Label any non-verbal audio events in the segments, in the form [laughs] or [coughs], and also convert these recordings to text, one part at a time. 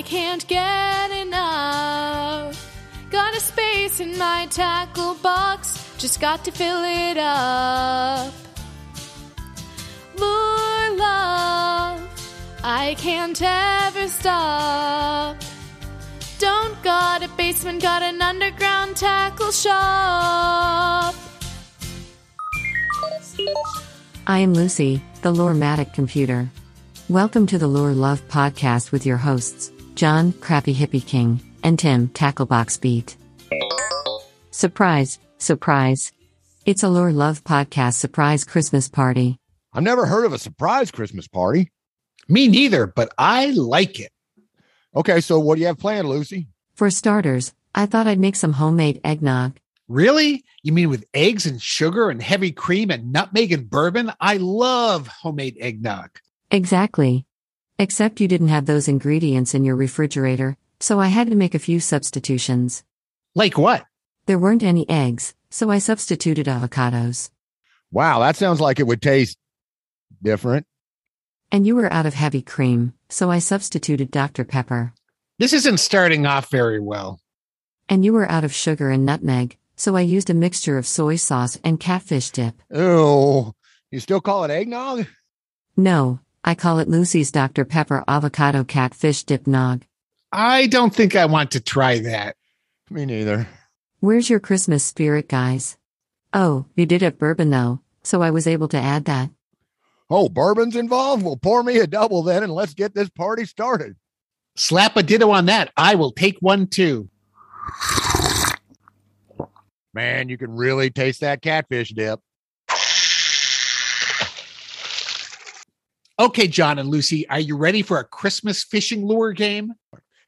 I can't get enough. Got a space in my tackle box, just got to fill it up. Lure love, I can't ever stop. Don't got a basement, got an underground tackle shop. I am Lucy, the Lorematic computer. Welcome to the Lure Love podcast with your hosts, John, Crappy Hippie King, and Tim, Tacklebox Beat. Surprise, surprise. It's a Lure Love podcast surprise Christmas party. I've never heard of a surprise Christmas party. Me neither, but I like it. Okay, so what do you have planned, Lucy? For starters, I thought I'd make some homemade eggnog. Really? You mean with eggs and sugar and heavy cream and nutmeg and bourbon? I love homemade eggnog. Exactly. Except you didn't have those ingredients in your refrigerator, so I had to make a few substitutions. Like what? There weren't any eggs, so I substituted avocados. Wow, that sounds like it would taste different. And you were out of heavy cream, so I substituted Dr. Pepper. This isn't starting off very well. And you were out of sugar and nutmeg, so I used a mixture of soy sauce and catfish dip. Oh, you still call it eggnog? No, I call it Lucy's Dr. Pepper avocado catfish dip nog. I don't think I want to try that. Me neither. Where's your Christmas spirit, guys? Oh, you did have bourbon though, so I was able to add that. Oh, bourbon's involved? Well, pour me a double then and let's get this party started. Slap a ditto on that. I will take one too. Man, you can really taste that catfish dip. Okay, John and Lucy, are you ready for a Christmas fishing lure game?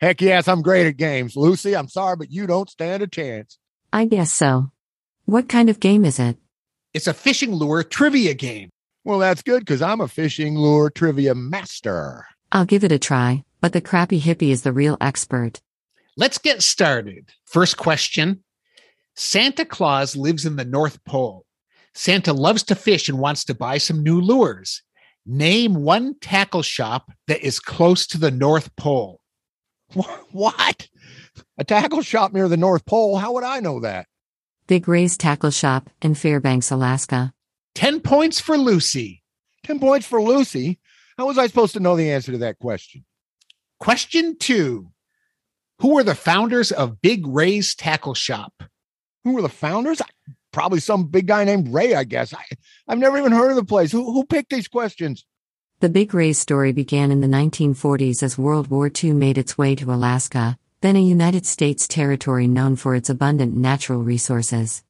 Heck yes, I'm great at games. Lucy, I'm sorry, but you don't stand a chance. I guess so. What kind of game is it? It's a fishing lure trivia game. Well, that's good because I'm a fishing lure trivia master. I'll give it a try, but the crappy hippie is the real expert. Let's get started. First question Santa Claus lives in the North Pole. Santa loves to fish and wants to buy some new lures. Name one tackle shop that is close to the North Pole. [laughs] What? A tackle shop near the North Pole? How would I know that? Big Ray's Tackle Shop in Fairbanks, Alaska. 10 points for Lucy. 10 points for Lucy. How was I supposed to know the answer to that question? Question two Who were the founders of Big Ray's Tackle Shop? Who were the founders? Probably some big guy named Ray, I guess. I, I've never even heard of the place. Who, who picked these questions? The Big Ray story began in the 1940s as World War II made its way to Alaska, then a United States territory known for its abundant natural resources.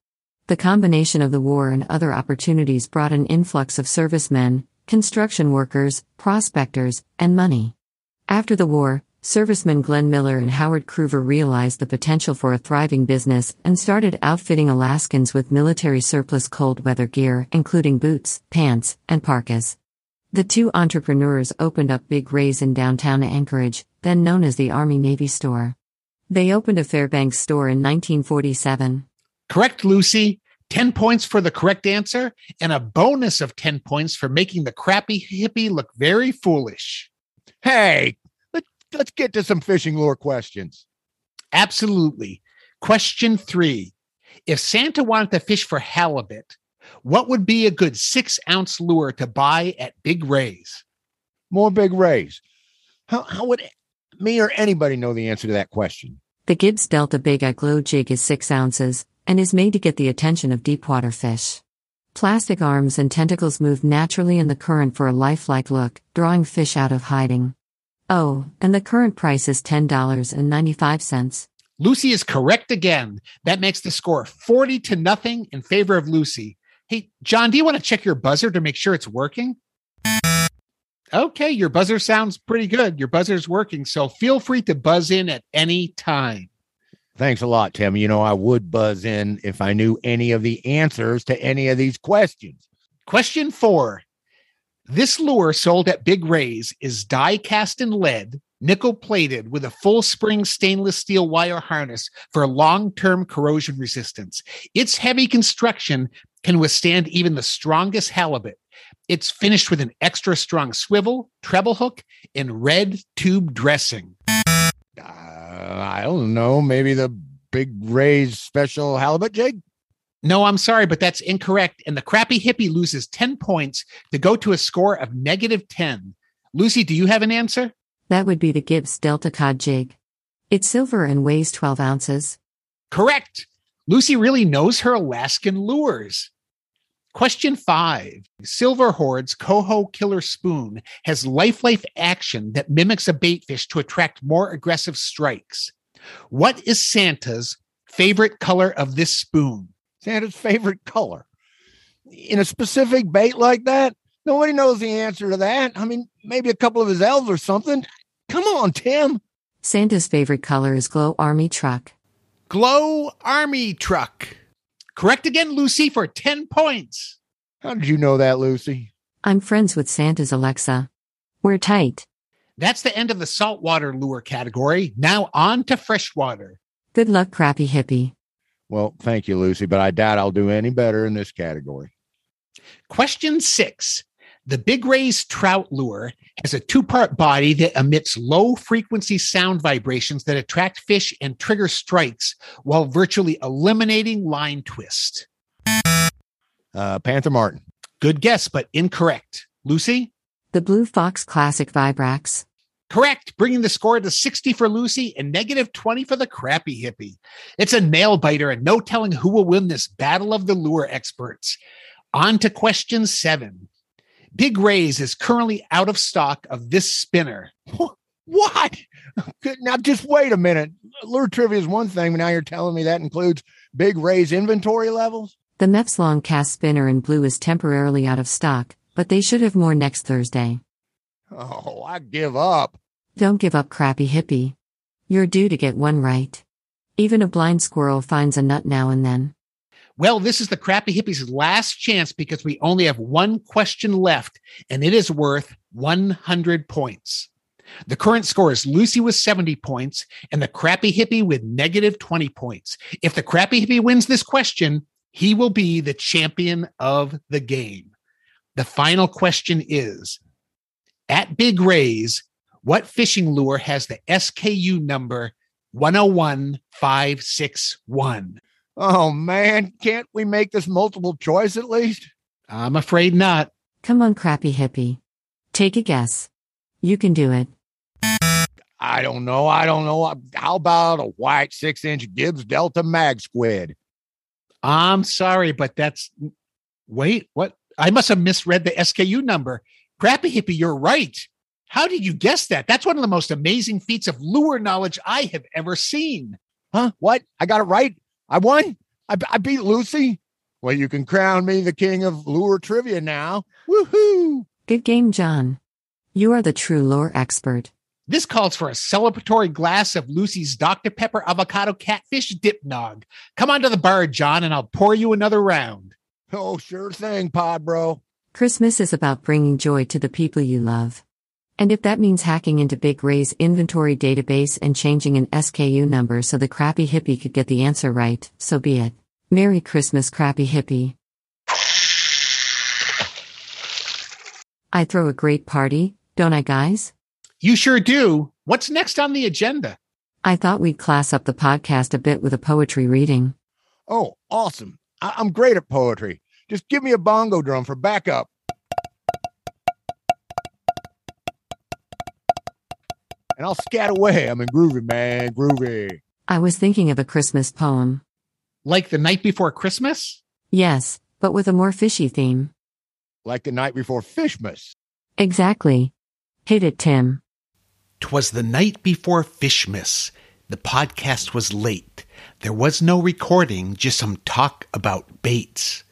The combination of the war and other opportunities brought an influx of servicemen, construction workers, prospectors, and money. After the war, servicemen Glenn Miller and Howard Croover realized the potential for a thriving business and started outfitting Alaskans with military surplus cold weather gear, including boots, pants, and parkas. The two entrepreneurs opened up Big Ray's in downtown Anchorage, then known as the Army Navy store. They opened a Fairbanks store in 1947. Correct, Lucy. 10 points for the correct answer, and a bonus of 10 points for making the crappy hippie look very foolish. Hey, let's get to some fishing lure questions. Absolutely. Question three If Santa wanted to fish for halibut, what would be a good six ounce lure to buy at Big Ray's? More big rays. How, how would me or anybody know the answer to that question? The Gibbs Delta Big Eye Glow Jig is 6 ounces and is made to get the attention of deepwater fish. Plastic arms and tentacles move naturally in the current for a lifelike look, drawing fish out of hiding. Oh, and the current price is $10.95. Lucy is correct again. That makes the score 40 to nothing in favor of Lucy. Hey, John, do you want to check your buzzer to make sure it's working? Okay, your buzzer sounds pretty good. Your buzzer's working, so feel free to buzz in at any time. Thanks a lot, Tim. You know, I would buzz in if I knew any of the answers to any of these questions. Question four This lure sold at Big Ray's is die cast in lead, nickel plated with a full spring stainless steel wire harness for long term corrosion resistance. Its heavy construction can withstand even the strongest halibut. It's finished with an extra strong swivel, treble hook, and red tube dressing. Uh, I don't know. Maybe the Big Ray's special halibut jig. No, I'm sorry, but that's incorrect. And the crappy hippie loses 10 points to go to a score of negative 10. Lucy, do you have an answer? That would be the Gibbs Delta Cod jig. It's silver and weighs 12 ounces. Correct. Lucy really knows her Alaskan lures. Question five Silver Horde's coho killer spoon has life life action that mimics a bait fish to attract more aggressive strikes. What is Santa's favorite color of this spoon? Santa's favorite color. In a specific bait like that, nobody knows the answer to that. I mean, maybe a couple of his elves or something. Come on, Tim. Santa's favorite color is glow army truck. Glow Army Truck. Correct again, Lucy, for 10 points. How did you know that, Lucy? I'm friends with Santa's Alexa. We're tight. That's the end of the saltwater lure category. Now on to freshwater. Good luck, crappy hippie. Well, thank you, Lucy, but I doubt I'll do any better in this category. Question six. The Big Ray's trout lure has a two part body that emits low frequency sound vibrations that attract fish and trigger strikes while virtually eliminating line twist. Uh, Panther Martin. Good guess, but incorrect. Lucy? The Blue Fox Classic Vibrax. Correct, bringing the score to 60 for Lucy and negative 20 for the crappy hippie. It's a nail biter, and no telling who will win this battle of the lure experts. On to question seven. Big Rays is currently out of stock of this spinner. What? Now, just wait a minute. Lure trivia is one thing, but now you're telling me that includes Big Ray's inventory levels? The Mepps Long Cast Spinner in blue is temporarily out of stock, but they should have more next Thursday. Oh, I give up. Don't give up, crappy hippie. You're due to get one right. Even a blind squirrel finds a nut now and then. Well, this is the crappy hippie's last chance because we only have one question left, and it is worth 100 points. The current score is Lucy with 70 points and the crappy hippie with negative 20 points. If the crappy hippie wins this question, he will be the champion of the game. The final question is At Big Rays, what fishing lure has the SKU number 101561? Oh, man. Can't we make this multiple choice at least? I'm afraid not. Come on, crappy hippie. Take a guess. You can do it. I don't know. I don't know. How about a white six inch Gibbs Delta Mag Squid? I'm sorry, but that's wait, what? I must have misread the SKU number. Crappy hippie, you're right. How did you guess that? That's one of the most amazing feats of lure knowledge I have ever seen. Huh? What? I got it right. I won. I, I beat Lucy. Well, you can crown me the king of lure trivia now. Woohoo! Good game, John. You are the true lore expert. This calls for a celebratory glass of Lucy's Dr. Pepper avocado catfish dip nog. Come onto the bar, John, and I'll pour you another round. Oh, sure thing, pod bro. Christmas is about bringing joy to the people you love. And if that means hacking into Big Ray's inventory database and changing an SKU number so the crappy hippie could get the answer right, so be it. Merry Christmas, crappy hippie. I throw a great party, don't I, guys? You sure do. What's next on the agenda? I thought we'd class up the podcast a bit with a poetry reading. Oh, awesome. I- I'm great at poetry. Just give me a bongo drum for backup. And I'll scat away. I'm in groovy, man. Groovy. I was thinking of a Christmas poem. Like the night before Christmas? Yes, but with a more fishy theme. Like the night before Fishmas. Exactly. Hit it, Tim. Twas the night before Fishmas. The podcast was late. There was no recording, just some talk about baits.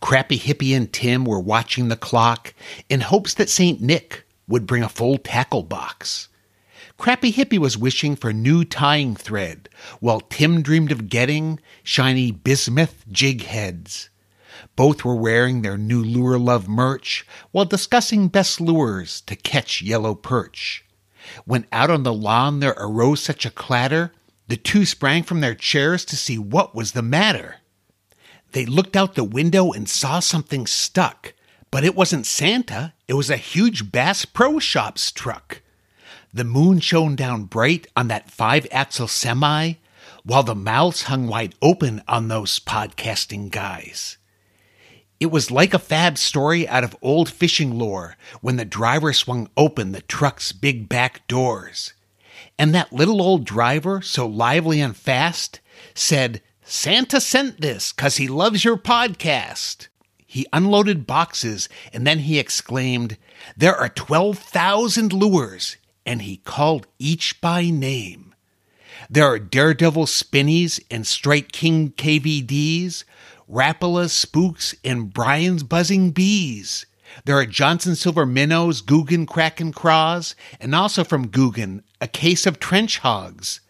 Crappy Hippie and Tim were watching the clock in hopes that St. Nick would bring a full tackle box. Crappy Hippie was wishing for new tying thread, while Tim dreamed of getting shiny bismuth jig heads. Both were wearing their new Lure Love merch while discussing best lures to catch yellow perch. When out on the lawn there arose such a clatter, the two sprang from their chairs to see what was the matter. They looked out the window and saw something stuck, but it wasn't Santa, it was a huge Bass Pro Shops truck. The moon shone down bright on that five axle semi, while the mouths hung wide open on those podcasting guys. It was like a fab story out of old fishing lore when the driver swung open the truck's big back doors. And that little old driver, so lively and fast, said, Santa sent this 'cause he loves your podcast. He unloaded boxes and then he exclaimed, There are 12,000 lures, and he called each by name. There are Daredevil Spinnies and Strike King KVDs, Rapala Spooks and Brian's Buzzing Bees. There are Johnson Silver Minnows, Googan Kraken Craws, and also from Googan, a case of trench hogs.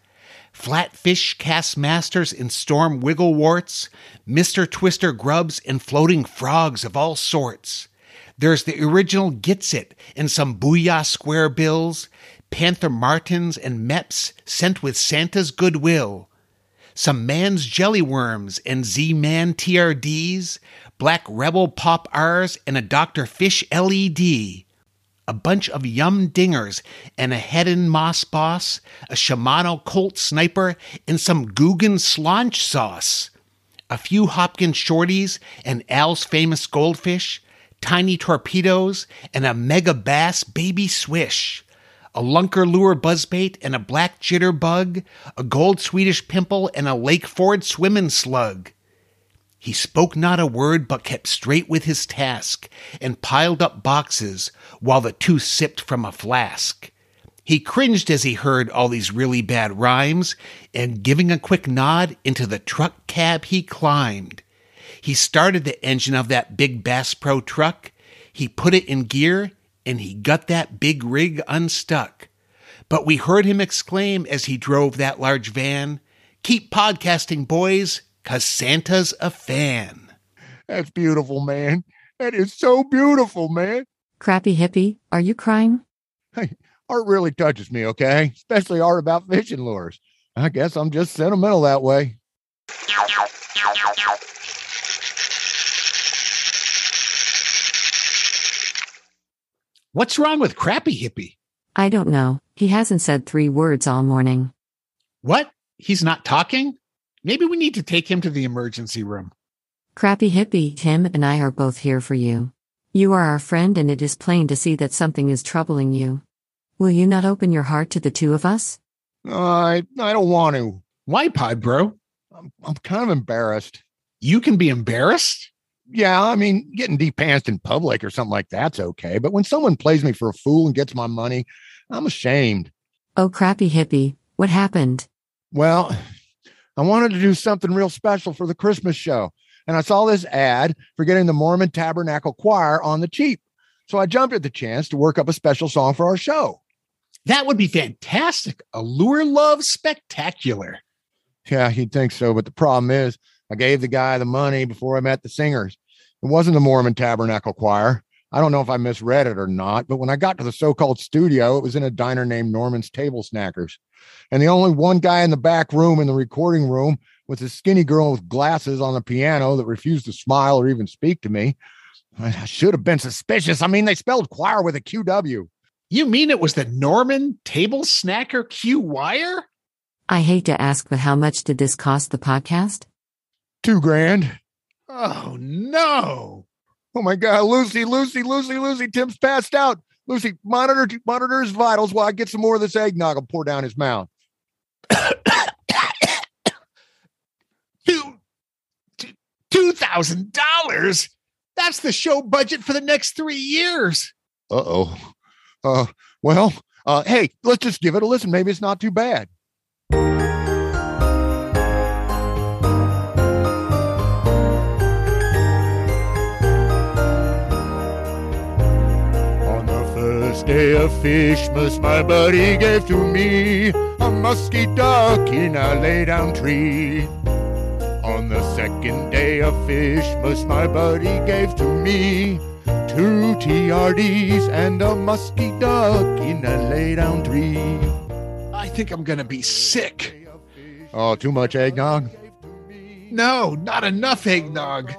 Flatfish Cast Masters and Storm Wiggle Warts, Mr. Twister Grubs, and floating frogs of all sorts. There's the original Gitzit and some Booyah Square Bills, Panther Martins and Mepps sent with Santa's goodwill. Some Mann's Jelly Worms and Z Man TRDs, Black Rebel Pop R's, and a Dr. Fish LED a bunch of Yum Dingers and a Heddon Moss Boss, a Shimano Colt Sniper, and some Googan Slaunch Sauce. A few Hopkins Shorties and Al's Famous Goldfish, Tiny Torpedoes, and a Megabass Baby Swish. A Lunker Lure Buzzbait and a Black Jitterbug, a Gold Swedish Pimple, and a Lake Ford Swimmin' Slug. He spoke not a word, but kept straight with his task, and piled up boxes, while the two sipped from a flask. He cringed as he heard all these really bad rhymes, and giving a quick nod into the truck cab he climbed. He started the engine of that big Bass Pro truck, he put it in gear, and he got that big rig unstuck. But we heard him exclaim as he drove that large van, Keep podcasting, boys! Cause Santa's a fan. That's beautiful, man. That is so beautiful, man. Crappy hippie, are you crying? Hey, art really touches me, okay? Especially art about fishing lures. I guess I'm just sentimental that way. What's wrong with Crappy Hippie? I don't know. He hasn't said three words all morning. What? He's not talking? Maybe we need to take him to the emergency room. Crappy hippie, Tim and I are both here for you. You are our friend, and it is plain to see that something is troubling you. Will you not open your heart to the two of us? I I don't want to. Why, Pod Bro? I'm, I'm kind of embarrassed. You can be embarrassed? Yeah, I mean, getting depantsed in public or something like that's okay. But when someone plays me for a fool and gets my money, I'm ashamed. Oh, crappy hippie, what happened? Well, I wanted to do something real special for the Christmas show. And I saw this ad for getting the Mormon Tabernacle Choir on the cheap. So I jumped at the chance to work up a special song for our show. That would be fantastic. Allure love spectacular. Yeah, you'd think so. But the problem is, I gave the guy the money before I met the singers. It wasn't the Mormon Tabernacle Choir. I don't know if I misread it or not, but when I got to the so called studio, it was in a diner named Norman's Table Snackers. And the only one guy in the back room in the recording room was a skinny girl with glasses on the piano that refused to smile or even speak to me. I should have been suspicious. I mean, they spelled choir with a QW. You mean it was the Norman Table Snacker Q Wire? I hate to ask, but how much did this cost the podcast? Two grand. Oh, no. Oh my God, Lucy, Lucy, Lucy, Lucy. Tim's passed out. Lucy, monitor monitor his vitals while I get some more of this eggnog and pour down his mouth. [coughs] two two thousand dollars. That's the show budget for the next three years. Uh oh. Uh well, uh hey, let's just give it a listen. Maybe it's not too bad. Day of Fishmas, my buddy gave to me a musky duck in a lay down tree. On the second day of Fishmas, my buddy gave to me two TRDs and a musky duck in a lay down tree. I think I'm to be sick. Oh, too much eggnog? No, not enough eggnog.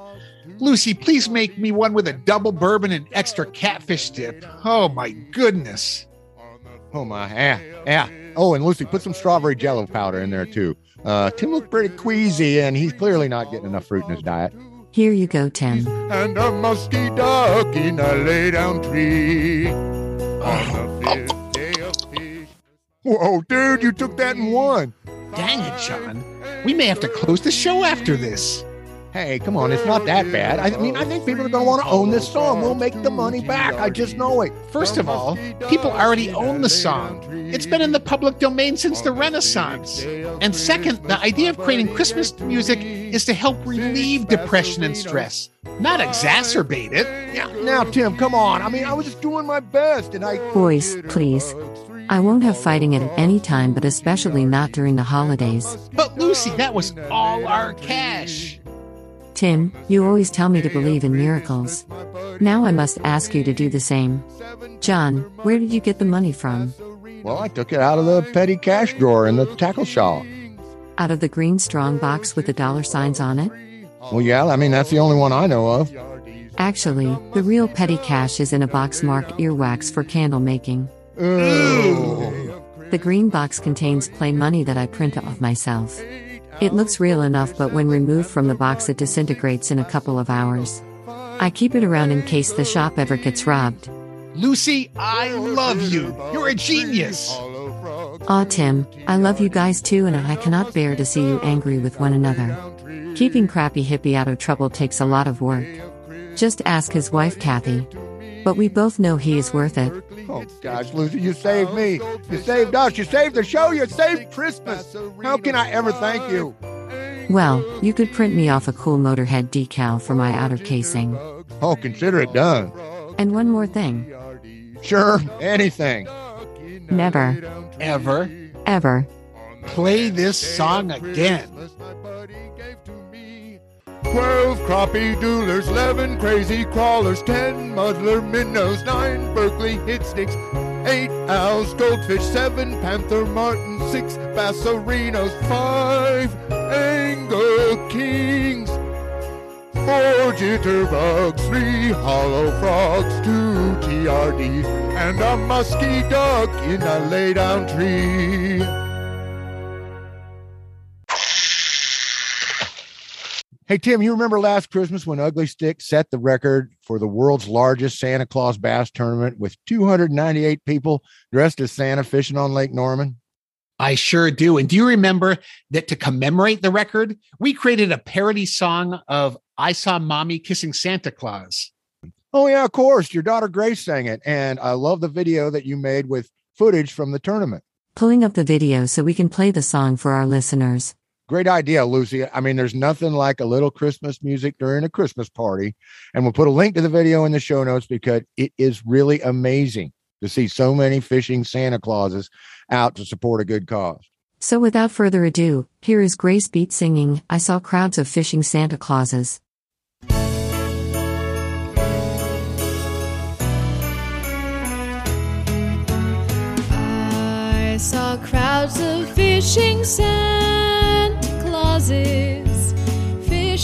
Lucy, please make me one with a double bourbon and extra catfish dip. Oh my goodness. Oh my, yeah, yeah. Oh, and Lucy, put some strawberry jello powder in there too. Uh, Tim looks pretty queasy, and he's clearly not getting enough fruit in his diet. Here you go, Tim. And a musky duck in a lay down tree. On the fifth day of fish. Whoa, dude, you took that in one. Dang it, John. We may have to close the show after this. Hey, come on, it's not that bad. I mean, I think people are going to want to own this song. We'll make the money back. I just know it. First of all, people already own the song. It's been in the public domain since the Renaissance. And second, the idea of creating Christmas music is to help relieve depression and stress, not exacerbate it. Yeah, now, Tim, come on. I mean, I was just doing my best, and I. Boys, please. I won't have fighting at any time, but especially not during the holidays. But Lucy, that was all our cash. Tim, you always tell me to believe in miracles. Now I must ask you to do the same. John, where did you get the money from? Well, I took it out of the petty cash drawer in the tackle shop. Out of the green strong box with the dollar signs on it? Well, yeah, I mean, that's the only one I know of. Actually, the real petty cash is in a box marked earwax for candle making. Ooh. The green box contains play money that I print off myself. It looks real enough, but when removed from the box, it disintegrates in a couple of hours. I keep it around in case the shop ever gets robbed. Lucy, I love you. You're a genius. Aw, Tim, I love you guys too, and I cannot bear to see you angry with one another. Keeping Crappy Hippie out of trouble takes a lot of work. Just ask his wife, Kathy. But we both know he is worth it. Oh, gosh, Lucy, you saved me. You saved us. You saved the show. You saved Christmas. How can I ever thank you? Well, you could print me off a cool Motorhead decal for my outer casing. Oh, consider it done. And one more thing Sure, anything. never, Ever ever play this song again. Twelve crappie doolers, eleven crazy crawlers, ten muddler minnows, nine Berkley hit sticks, eight Al's, goldfish, seven panther martins, six bassarinos, five angle kings, four jitterbugs, three hollow frogs, two TRDs, and a musky duck in a lay down tree. Hey, Tim, you remember last Christmas when Ugly Stick set the record for the world's largest Santa Claus bass tournament with 298 people dressed as Santa fishing on Lake Norman? I sure do. And do you remember that to commemorate the record, we created a parody song of I Saw Mommy Kissing Santa Claus? Oh, yeah, of course. Your daughter Grace sang it. And I love the video that you made with footage from the tournament. Pulling up the video so we can play the song for our listeners. Great idea, Lucy. I mean, there's nothing like a little Christmas music during a Christmas party. And we'll put a link to the video in the show notes because it is really amazing to see so many fishing Santa Clauses out to support a good cause. So without further ado, here is Grace Beat singing I Saw Crowds of Fishing Santa Clauses. I saw crowds of fishing Santa Fishing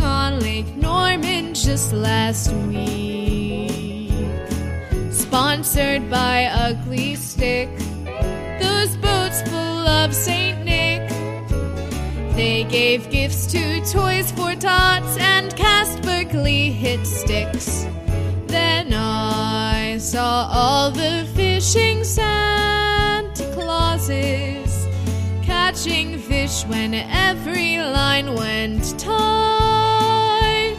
on Lake Norman just last week. Sponsored by Ugly Stick, those boats full of Saint Nick. They gave gifts to Toys for Tots and cast Berkley hit sticks. Then I saw all the fishing Santa Clauses catching fish when every line went tight.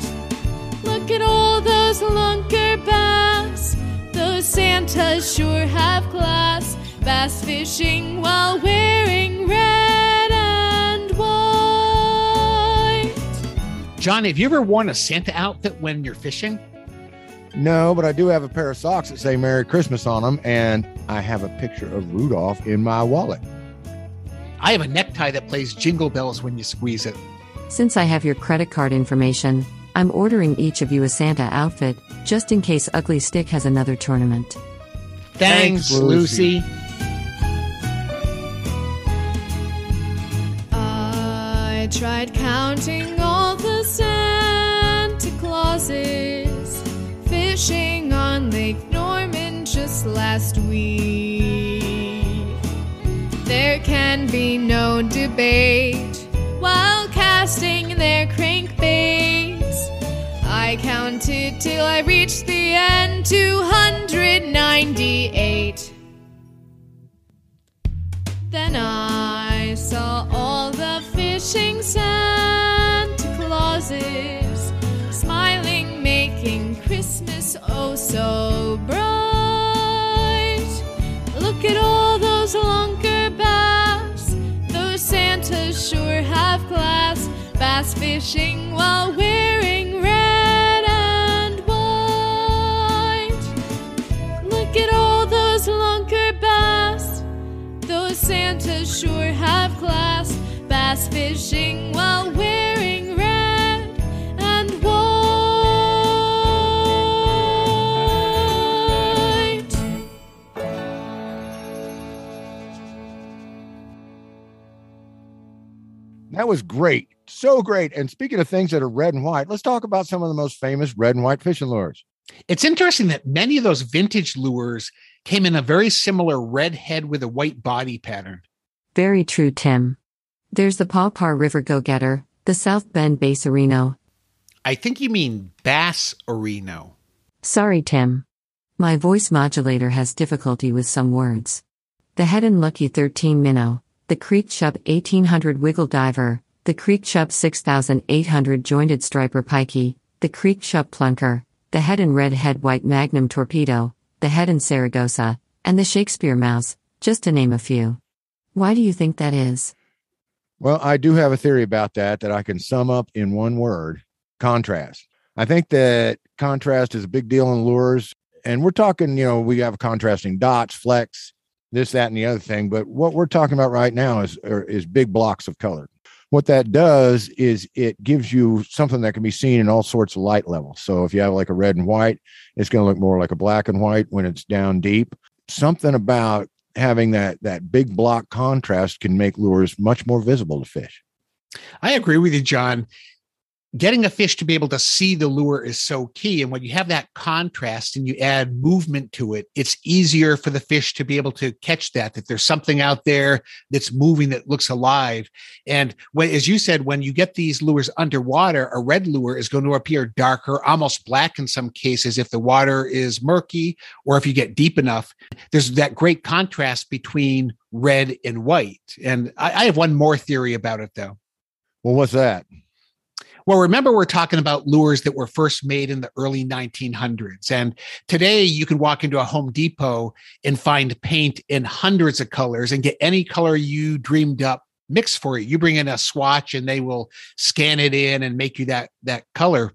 Look at all those lunker bass. Those Santas sure have class. Bass fishing while wearing red and white. John, have you ever worn a Santa outfit when you're fishing? No, but I do have a pair of socks that say Merry Christmas on them, and I have a picture of Rudolph in my wallet. I have a necktie that plays jingle bells when you squeeze it. Since I have your credit card information, I'm ordering each of you a Santa outfit, just in case Ugly Stick has another tournament. Thanks, Thanks, Lucy. Lucy. I tried counting all the Santa Clauses fishing on Lake Norman just last week. Can be no debate. While casting their crankbaits, I counted till I reached the end 298. Then I saw all the fishing Santa Clauses smiling, making Christmas oh so Bass fishing while wearing red and white. Look at all those lunker bass. Those Santas sure have class. Bass fishing while wearing red and white. That was great. So great. And speaking of things that are red and white, let's talk about some of the most famous red and white fishing lures. It's interesting that many of those vintage lures came in a very similar red head with a white body pattern. Very true, Tim. There's the Paw Par River Go Getter, the South Bend Bass Areno. I think you mean Bass Areno. Sorry, Tim. My voice modulator has difficulty with some words. The Heddon Lucky 13 Minnow, the Creek Chub 1800 Wiggle Diver, the Creek Chub 6800 Jointed Striper Pikey, the Creek Chub Plunker, the Heddon Red Head White Magnum Torpedo, the Head and Zaragossa, and the Shakespeare Mouse, just to name a few. Why do you think that is? Well, I do have a theory about that that I can sum up in one word contrast. I think that contrast is a big deal in lures. And we're talking, you know, we have contrasting dots, flex, this, that, and the other thing. But what we're talking about right now is, is big blocks of color. What that does is it gives you something that can be seen in all sorts of light levels. So if you have like a red and white, it's going to look more like a black and white when it's down deep. Something about having that that big block contrast can make lures much more visible to fish. I agree with you, John. Getting a fish to be able to see the lure is so key. And when you have that contrast and you add movement to it, it's easier for the fish to be able to catch that, that there's something out there that's moving that looks alive. And when, as you said, when you get these lures underwater, a red lure is going to appear darker, almost black in some cases, if the water is murky or if you get deep enough. There's that great contrast between red and white. And I, I have one more theory about it, though. Well, what's that? Well, remember, we're talking about lures that were first made in the early 1900s. And today you can walk into a Home Depot and find paint in hundreds of colors and get any color you dreamed up mixed for you. You bring in a swatch and they will scan it in and make you that, that color.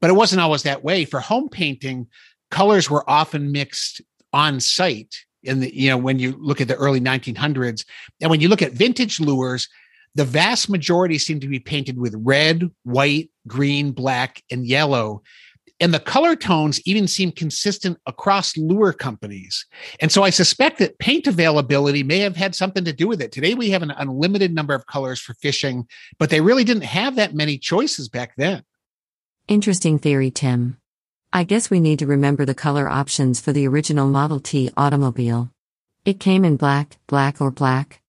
But it wasn't always that way. For home painting, colors were often mixed on site in the, you know, when you look at the early 1900s. And when you look at vintage lures, the vast majority seem to be painted with red, white, green, black, and yellow. And the color tones even seem consistent across lure companies. And so I suspect that paint availability may have had something to do with it. Today we have an unlimited number of colors for fishing, but they really didn't have that many choices back then. Interesting theory, Tim. I guess we need to remember the color options for the original Model T automobile. It came in black, black, or black.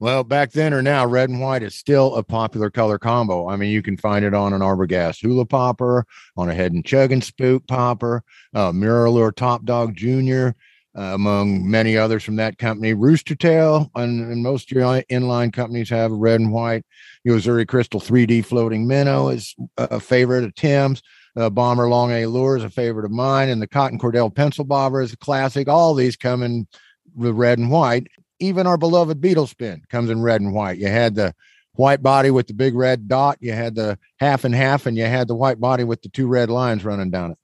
Well, back then or now, red and white is still a popular color combo. I mean, you can find it on an Arbogast hula popper, on a Heddon chug and spook popper, uh, MirrOlure Top Dog Junior, uh, among many others from that company. Rooster Tail, and, and most your inline companies have red and white. Yo-Zuri Crystal 3D floating minnow is a favorite of Tim's. Uh, Bomber Long A Lure is a favorite of mine, and the Cotton Cordell Pencil Bobber is a classic. All these come in with red and white even our beloved beetle spin comes in red and white. You had the white body with the big red dot, you had the half and half, and you had the white body with the two red lines running down it.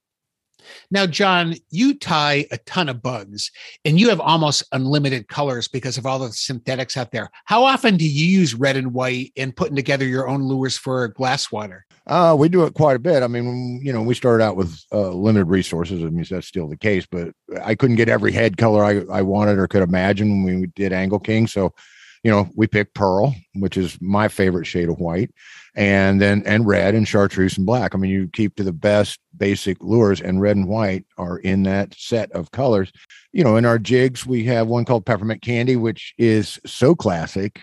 Now, John, you tie a ton of bugs and you have almost unlimited colors because of all the synthetics out there. How often do you use red and white in putting together your own lures for Glasswater? Uh, we do it quite a bit. I mean, you know, we started out with uh, limited resources. I mean, that's still the case, but I couldn't get every head color I, I wanted or could imagine when we did Angle King. So, you know, we picked pearl, which is my favorite shade of white. And then and red and chartreuse and black. I mean, you keep to the best basic lures, and red and white are in that set of colors. You know, in our jigs, we have one called Peppermint Candy, which is so classic.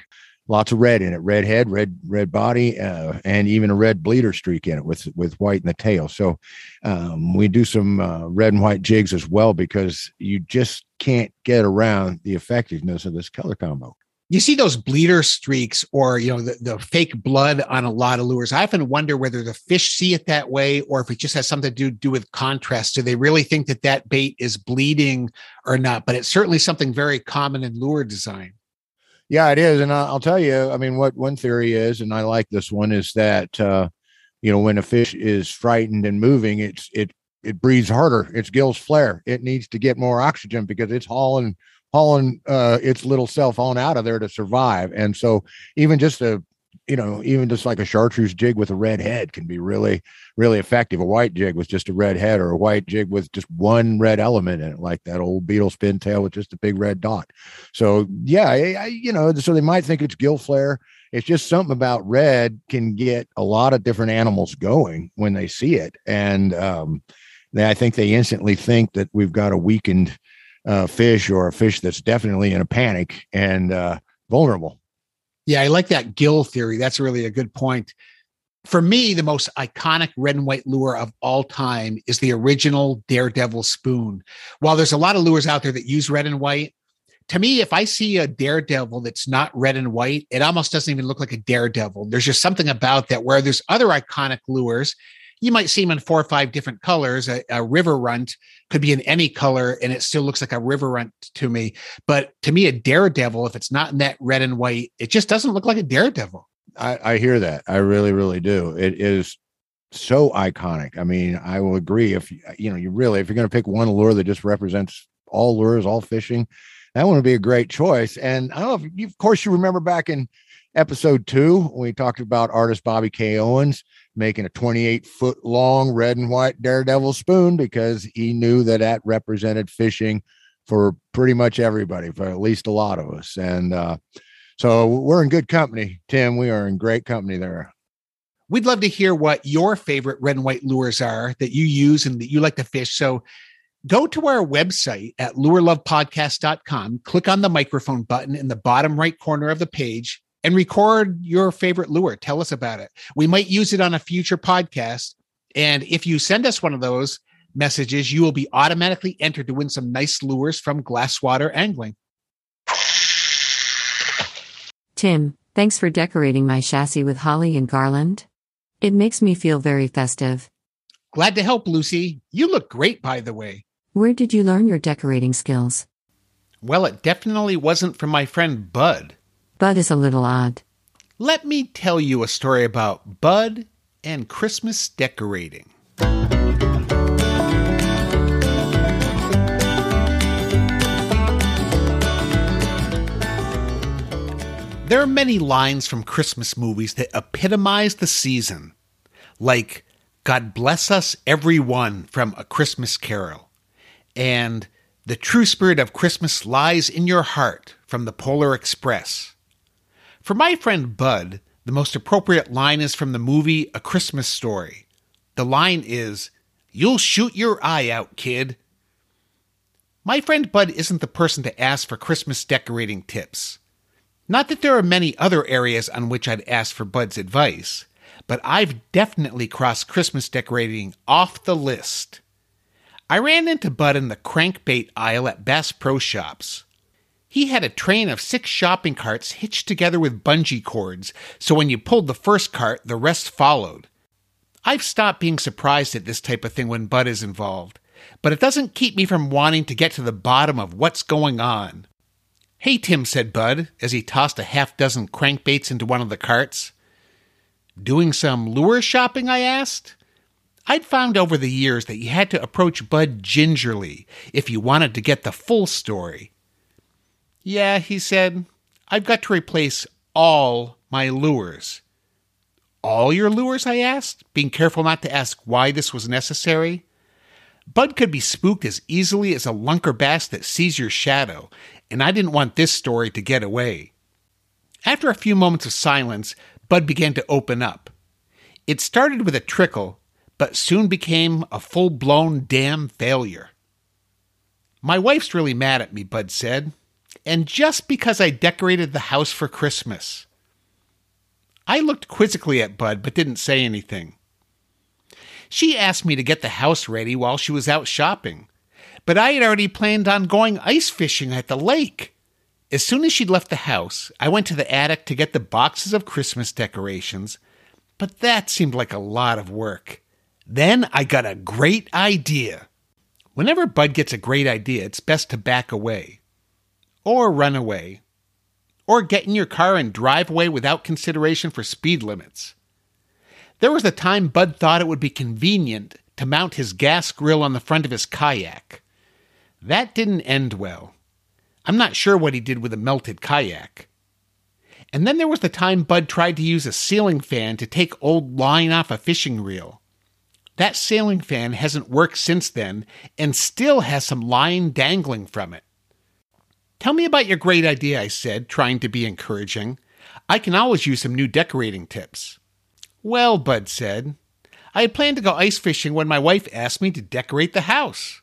Lots of red in it, red head, red red body, uh, and even a red bleeder streak in it with with white in the tail. So um, we do some uh, red and white jigs as well because you just can't get around the effectiveness of this color combo you see those bleeder streaks or you know the, the fake blood on a lot of lures. I often wonder whether the fish see it that way or if it just has something to do, do with contrast. Do they really think that that bait is bleeding or not? But it's certainly something very common in lure design. Yeah it is. And i'll tell you i mean what one theory is and i like this one is that uh you know when a fish is frightened and moving it's it it breathes harder. Its gills flare. It needs to get more oxygen because it's hauling hauling uh, its little self on out of there to survive. And so even just a you know, even just like a chartreuse jig with a red head can be really, really effective. A white jig with just a red head, or a white jig with just one red element in it, like that old beetle spin tail with just a big red dot. So, yeah, I, you know, so they might think it's gill flare. It's just something about red can get a lot of different animals going when they see it, and um, I think they instantly think that we've got a weakened uh, fish or a fish that's definitely in a panic and uh, vulnerable. Yeah, I like that gill theory. That's really a good point. For me, the most iconic red and white lure of all time is the original Daredevil spoon. While there's a lot of lures out there that use red and white, to me, if I see a daredevil that's not red and white, it almost doesn't even look like a daredevil. There's just something about that where there's other iconic lures you might see them in four or five different colors. A, a, river runt could be in any color and it still looks like a river runt to me. But to me, a daredevil, if it's not in that red and white, it just doesn't look like a daredevil. I, I hear that. I really, really do. It is so iconic. I mean, I will agree. If you know, you really, if you're going to pick one lure that just represents all lures, all fishing, that would be a great choice. And I don't know if you, of course, you remember back in episode two when we talked about artist Bobby K. Owens making a 28 foot long red and white daredevil spoon because he knew that that represented fishing for pretty much everybody, for at least a lot of us. And uh, so we're in good company, Tim. We are in great company there. We'd love to hear what your favorite red and white lures are that you use and that you like to fish. So go to our website at lurelovepodcast.com, click on the microphone button in the bottom right corner of the page, and record your favorite lure. Tell us about it. We might use it on a future podcast. And if you send us one of those messages, you will be automatically entered to win some nice lures from Glasswater Angling. Tim, thanks for decorating my chassis with holly and garland. It makes me feel very festive. Glad to help, Lucy. You look great, by the way. Where did you learn your decorating skills? Well, it definitely wasn't from my friend Bud. Bud is a little odd. Let me tell you a story about Bud and Christmas decorating. There are many lines from Christmas movies that epitomize the season, like God bless us everyone from A Christmas Carol, and The true spirit of Christmas lies in your heart from the Polar Express. For my friend Bud, the most appropriate line is from the movie A Christmas Story. The line is, You'll shoot your eye out, kid. My friend Bud isn't the person to ask for Christmas decorating tips. Not that there are many other areas on which I'd ask for Bud's advice, but I've definitely crossed Christmas decorating off the list. I ran into Bud in the crankbait aisle at Bass Pro Shops. He had a train of six shopping carts hitched together with bungee cords, so when you pulled the first cart, the rest followed. I've stopped being surprised at this type of thing when Bud is involved, but it doesn't keep me from wanting to get to the bottom of what's going on. Hey, Tim, said Bud as he tossed a half dozen crankbaits into one of the carts. Doing some lure shopping? I asked. I'd found over the years that you had to approach Bud gingerly if you wanted to get the full story. Yeah, he said, I've got to replace all my lures. All your lures? I asked, being careful not to ask why this was necessary. Bud could be spooked as easily as a lunker bass that sees your shadow, and I didn't want this story to get away. After a few moments of silence, Bud began to open up. It started with a trickle, but soon became a full blown damn failure. My wife's really mad at me, Bud said, and just because I decorated the house for Christmas. I looked quizzically at Bud, but didn't say anything. She asked me to get the house ready while she was out shopping, but I had already planned on going ice fishing at the lake. As soon as she'd left the house, I went to the attic to get the boxes of Christmas decorations, but that seemed like a lot of work. Then I got a great idea. Whenever Bud gets a great idea, it's best to back away, or run away, or get in your car and drive away without consideration for speed limits. There was a time Bud thought it would be convenient to mount his gas grill on the front of his kayak. That didn't end well. I'm not sure what he did with a melted kayak. And then there was the time Bud tried to use a ceiling fan to take old line off a fishing reel. That ceiling fan hasn't worked since then and still has some line dangling from it. Tell me about your great idea, I said, trying to be encouraging. I can always use some new decorating tips. Well, Bud said, I had planned to go ice fishing when my wife asked me to decorate the house.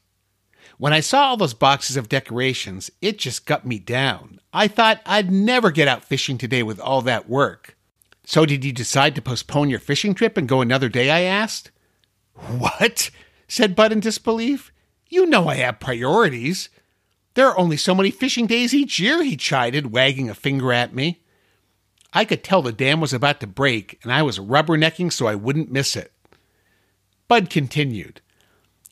When I saw all those boxes of decorations, it just got me down. I thought I'd never get out fishing today with all that work. So, did you decide to postpone your fishing trip and go another day? I asked. What? said Bud in disbelief. You know I have priorities. There are only so many fishing days each year, he chided, wagging a finger at me. I could tell the dam was about to break, and I was rubbernecking so I wouldn't miss it. Bud continued.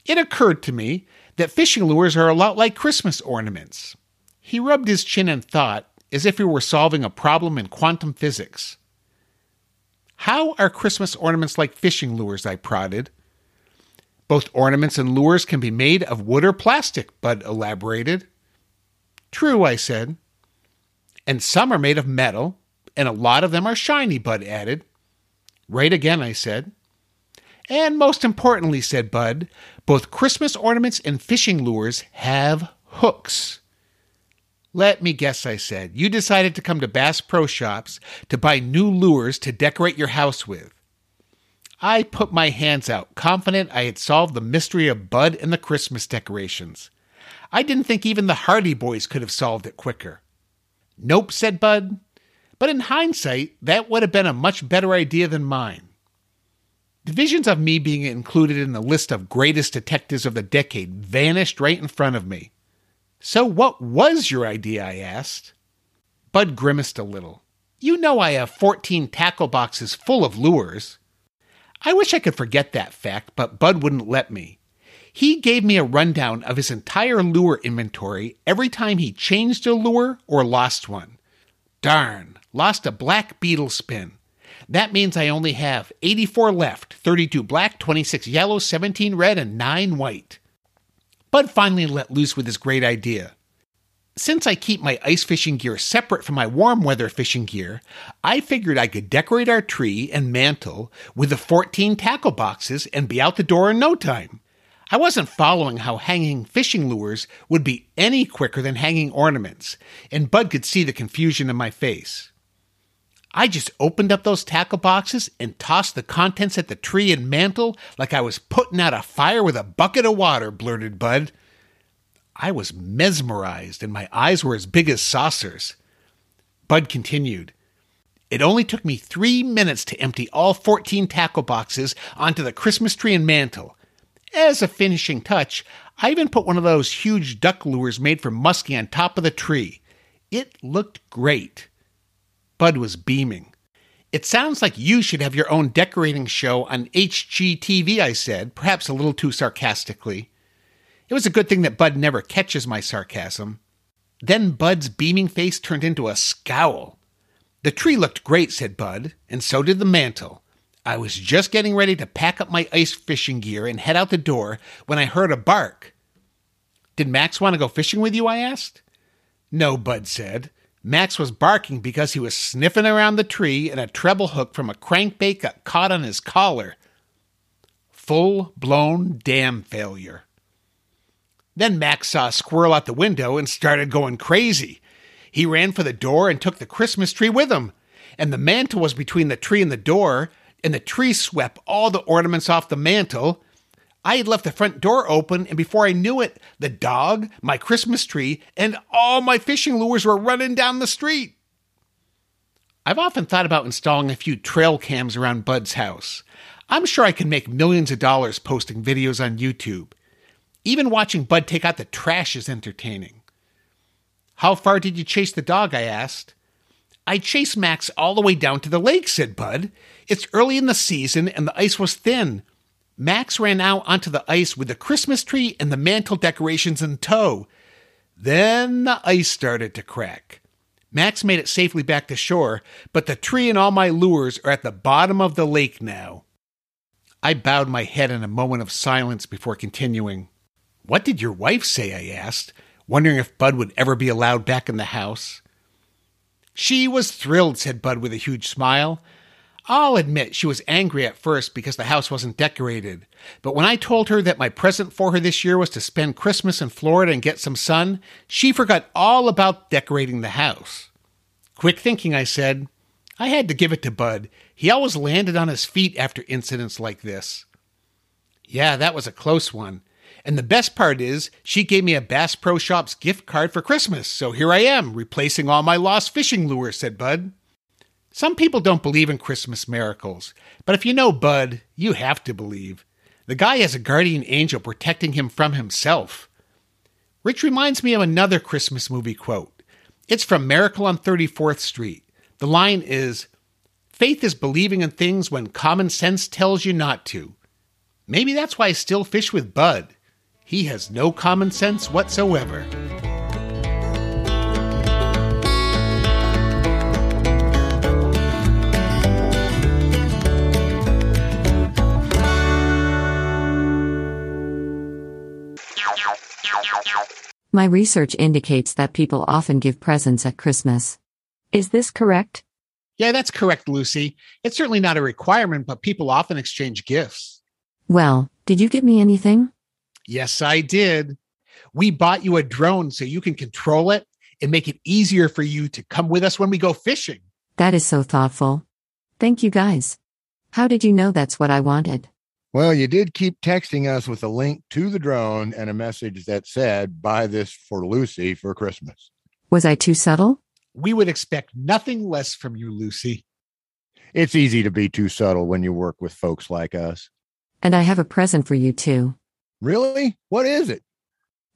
It occurred to me that fishing lures are a lot like Christmas ornaments. He rubbed his chin and thought, as if he were solving a problem in quantum physics. How are Christmas ornaments like fishing lures? I prodded. Both ornaments and lures can be made of wood or plastic, Bud elaborated. True, I said. And some are made of metal, and a lot of them are shiny, Bud added. Right again, I said. And most importantly, said Bud, both Christmas ornaments and fishing lures have hooks. Let me guess, I said. You decided to come to Bass Pro Shops to buy new lures to decorate your house with. I put my hands out, confident I had solved the mystery of Bud and the Christmas decorations. I didn't think even the Hardy Boys could have solved it quicker. Nope, said Bud. But in hindsight, that would have been a much better idea than mine. The visions of me being included in the list of greatest detectives of the decade vanished right in front of me. So, what was your idea? I asked. Bud grimaced a little. You know I have 14 tackle boxes full of lures. I wish I could forget that fact, but Bud wouldn't let me. He gave me a rundown of his entire lure inventory every time he changed a lure or lost one. Darn, lost a black beetle spin. That means I only have 84 left 32 black, 26 yellow, 17 red, and 9 white. Bud finally let loose with his great idea. Since I keep my ice fishing gear separate from my warm weather fishing gear, I figured I could decorate our tree and mantle with the 14 tackle boxes and be out the door in no time. I wasn't following how hanging fishing lures would be any quicker than hanging ornaments, and Bud could see the confusion in my face. I just opened up those tackle boxes and tossed the contents at the tree and mantle like I was putting out a fire with a bucket of water, blurted Bud. I was mesmerized, and my eyes were as big as saucers. Bud continued. It only took me three minutes to empty all 14 tackle boxes onto the Christmas tree and mantle. As a finishing touch, I even put one of those huge duck lures made from muskie on top of the tree. It looked great. Bud was beaming. It sounds like you should have your own decorating show on HGTV, I said, perhaps a little too sarcastically. It was a good thing that Bud never catches my sarcasm. Then Bud's beaming face turned into a scowl. The tree looked great, said Bud, and so did the mantle. I was just getting ready to pack up my ice fishing gear and head out the door when I heard a bark. Did Max want to go fishing with you? I asked. No, Bud said. Max was barking because he was sniffing around the tree and a treble hook from a crankbait got caught on his collar. Full blown dam failure. Then Max saw a squirrel out the window and started going crazy. He ran for the door and took the Christmas tree with him, and the mantle was between the tree and the door, and the tree swept all the ornaments off the mantel. I had left the front door open, and before I knew it, the dog, my Christmas tree, and all my fishing lures were running down the street. I've often thought about installing a few trail cams around Bud's house. I'm sure I can make millions of dollars posting videos on YouTube. Even watching Bud take out the trash is entertaining. How far did you chase the dog? I asked. I chased Max all the way down to the lake, said Bud. It's early in the season and the ice was thin. Max ran out onto the ice with the Christmas tree and the mantle decorations in tow. Then the ice started to crack. Max made it safely back to shore, but the tree and all my lures are at the bottom of the lake now. I bowed my head in a moment of silence before continuing. What did your wife say? I asked, wondering if Bud would ever be allowed back in the house. She was thrilled, said Bud with a huge smile. I'll admit she was angry at first because the house wasn't decorated. But when I told her that my present for her this year was to spend Christmas in Florida and get some sun, she forgot all about decorating the house. Quick thinking, I said. I had to give it to Bud. He always landed on his feet after incidents like this. Yeah, that was a close one. And the best part is, she gave me a Bass Pro Shops gift card for Christmas, so here I am, replacing all my lost fishing lures, said Bud. Some people don't believe in Christmas miracles, but if you know Bud, you have to believe. The guy has a guardian angel protecting him from himself. Rich reminds me of another Christmas movie quote. It's from Miracle on 34th Street. The line is Faith is believing in things when common sense tells you not to. Maybe that's why I still fish with Bud. He has no common sense whatsoever. My research indicates that people often give presents at Christmas. Is this correct? Yeah, that's correct, Lucy. It's certainly not a requirement, but people often exchange gifts. Well, did you get me anything? Yes, I did. We bought you a drone so you can control it and make it easier for you to come with us when we go fishing. That is so thoughtful. Thank you guys. How did you know that's what I wanted? Well, you did keep texting us with a link to the drone and a message that said, buy this for Lucy for Christmas. Was I too subtle? We would expect nothing less from you, Lucy. It's easy to be too subtle when you work with folks like us. And I have a present for you too. Really? What is it?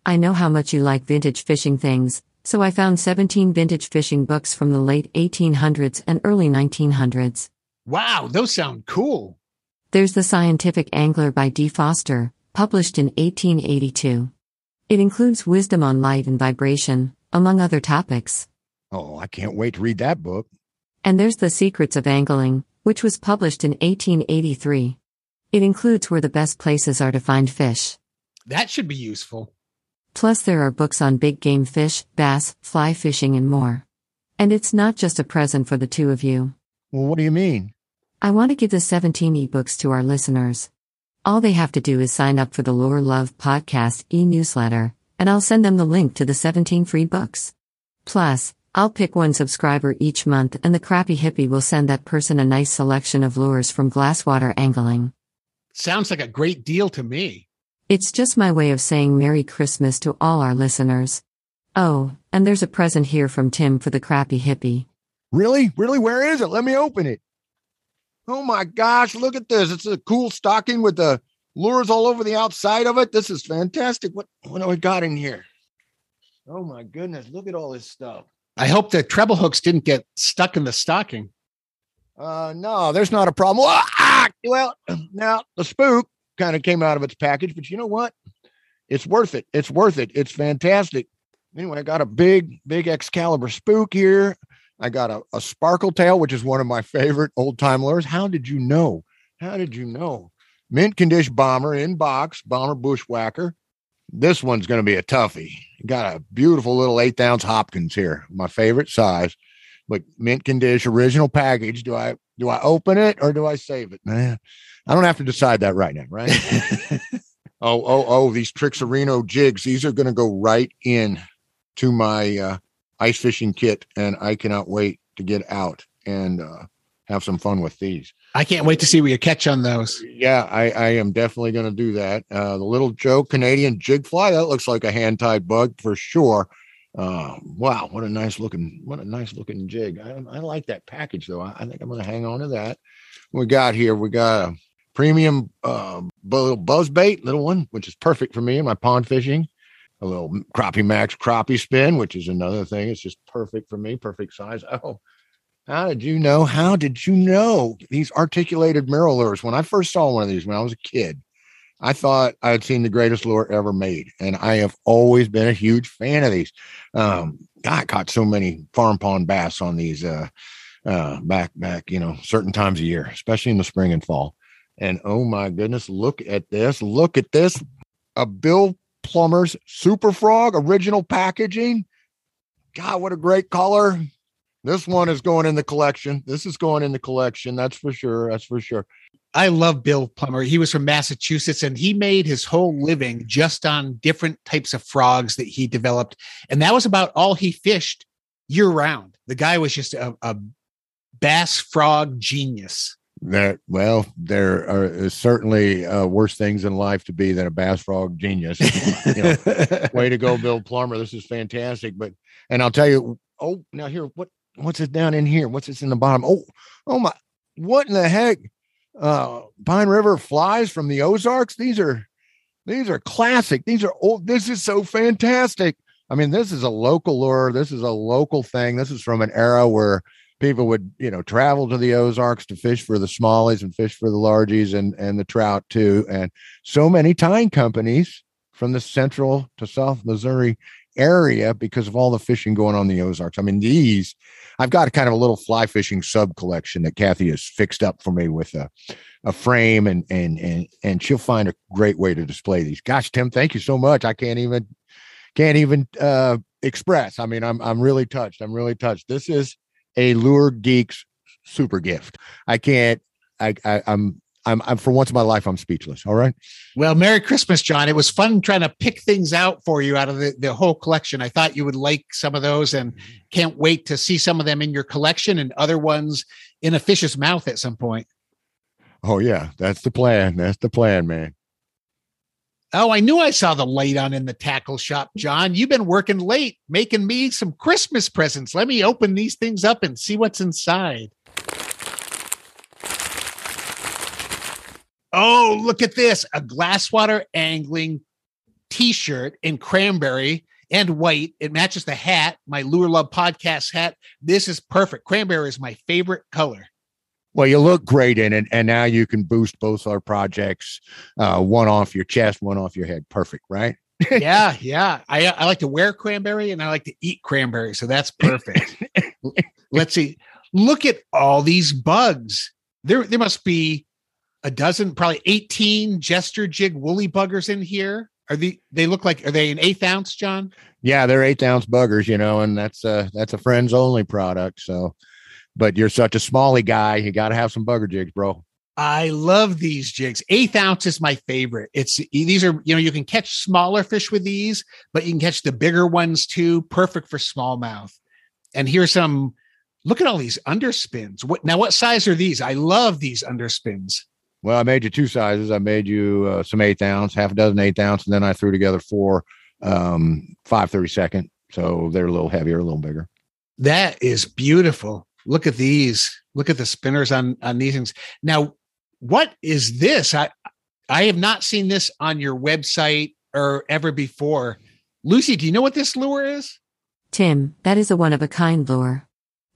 I know how much you like vintage fishing things, so I found 17 vintage fishing books from the late 1800s and early 1900s. Wow, those sound cool. There's The Scientific Angler by D. Foster, published in 1882. It includes wisdom on light and vibration, among other topics. Oh, I can't wait to read that book. And there's The Secrets of Angling, which was published in 1883. It includes where the best places are to find fish. That should be useful. Plus, there are books on big game fish, bass, fly fishing, and more. And it's not just a present for the two of you. Well, what do you mean? I want to give the 17 ebooks to our listeners. All they have to do is sign up for the Lure Love Podcast e newsletter, and I'll send them the link to the 17 free books. Plus, I'll pick one subscriber each month, and the crappie hippie will send that person a nice selection of lures from Glasswater Angling. Sounds like a great deal to me. It's just my way of saying Merry Christmas to all our listeners. Oh, and there's a present here from Tim for the crappie hippie. Really? Really? Where is it? Let me open it. Oh my gosh, look at this. It's a cool stocking with the lures all over the outside of it. This is fantastic. What what do we got in here? Oh my goodness, look at all this stuff. I hope the treble hooks didn't get stuck in the stocking. Uh no, there's not a problem. Ah, well, [clears throat] now the spook kind of came out of its package, but you know what? It's worth it. It's worth it. It's fantastic. Anyway, I got a big, big Excalibur spook here. I got a, a sparkle tail, which is one of my favorite old time lures. How did you know? How did you know? Mint condition bomber in box, bomber bushwhacker. This one's going to be a toughie. Got a beautiful little eighth ounce Hopkins here, my favorite size. But mint condition, original package. Do I do I open it or do I save it? Man, I don't have to decide that right now, right? [laughs] oh, oh, oh, these Trixarino jigs. These are going to go right in to my uh, ice fishing kit, and I cannot wait to get out and uh, have some fun with these. I can't wait to see what you catch on those. Yeah, I, I am definitely going to do that. Uh, the little Joe Canadian jig fly that looks like a hand tied bug for sure. Uh, wow, what a nice looking, what a nice looking jig. I, I like that package though. I, I think I'm going to hang on to that. We got here, we got a premium uh, buzz bait, little one, which is perfect for me in my pond fishing. A little crappie max crappie spin, which is another thing. It's just perfect for me, perfect size. Oh, how did you know? How did you know these articulated MirrOlures? When I first saw one of these when I was a kid, I thought I had seen the greatest lure ever made, and I have always been a huge fan of these. Um, I caught so many farm pond bass on these uh, uh, back back, you know, certain times of year, especially in the spring and fall. And oh my goodness, look at this! Look at this! A Bill Plummer's Super Frog original packaging. God, what a great color! This one is going in the collection. This is going in the collection. That's for sure. That's for sure. I love Bill Plummer. He was from Massachusetts and he made his whole living just on different types of frogs that he developed. And that was about all he fished year round. The guy was just a, a bass frog genius. That well, there are certainly uh, worse things in life to be than a bass frog genius. you know, [laughs] way to go, Bill Plummer. This is fantastic. But and I'll tell you, oh, now here, what what's it down in here? What's this in the bottom? Oh, oh my, what in the heck? Uh, Pine River flies from the Ozarks. These are, these are classic. These are old. This is so fantastic. I mean, this is a local lure. This is a local thing. This is from an era where people would, you know, travel to the Ozarks to fish for the smallies and fish for the largies and and the trout too. And so many tying companies from the central to South Missouri area because of all the fishing going on in the Ozarks. I mean, these I've got kind of a little fly fishing sub collection that Kathy has fixed up for me with a, a frame and and and and she'll find a great way to display these. Gosh, Tim, thank you so much. I can't even can't even uh express. I mean, I'm I'm really touched. I'm really touched. This is a lure geeks super gift. I can't I, I I'm I'm, I'm for once in my life, I'm speechless. All right. Well, Merry Christmas, John. It was fun trying to pick things out for you out of the, the whole collection. I thought you would like some of those and can't wait to see some of them in your collection and other ones in a fish's mouth at some point. Oh, yeah. That's the plan. That's the plan, man. Oh, I knew I saw the light on in the tackle shop, John. You've been working late making me some Christmas presents. Let me open these things up and see what's inside. Oh, look at this a glasswater angling t shirt in cranberry and white. It matches the hat, my Lure Love podcast hat. This is perfect. Cranberry is my favorite color. Well, you look great in it, and now you can boost both our projects, uh, one off your chest, one off your head. Perfect, right? [laughs] yeah, yeah. I I like to wear cranberry and I like to eat cranberry, so that's perfect. [laughs] Let's see. Look at all these bugs. There, there must be a dozen, probably 18 Jester jig woolly buggers in here. Are the they look like are they an eighth ounce, John? Yeah, they're eighth ounce buggers, you know, and that's a that's a friends only product. So, but you're such a smally guy, you got to have some bugger jigs, bro. I love these jigs. Eighth ounce is my favorite. It's these are you know you can catch smaller fish with these, but you can catch the bigger ones too. Perfect for smallmouth. And here's some. Look at all these underspins. What now? What size are these? I love these underspins. Well, I made you two sizes. I made you uh, some eighth ounce, half a dozen eighth ounce, and then I threw together four um, five thirty second. So they're a little heavier, a little bigger. That is beautiful. Look at these. Look at the spinners on on these things. Now, what is this? I I have not seen this on your website or ever before. Lucy, do you know what this lure is? Tim, that is a one of a kind lure.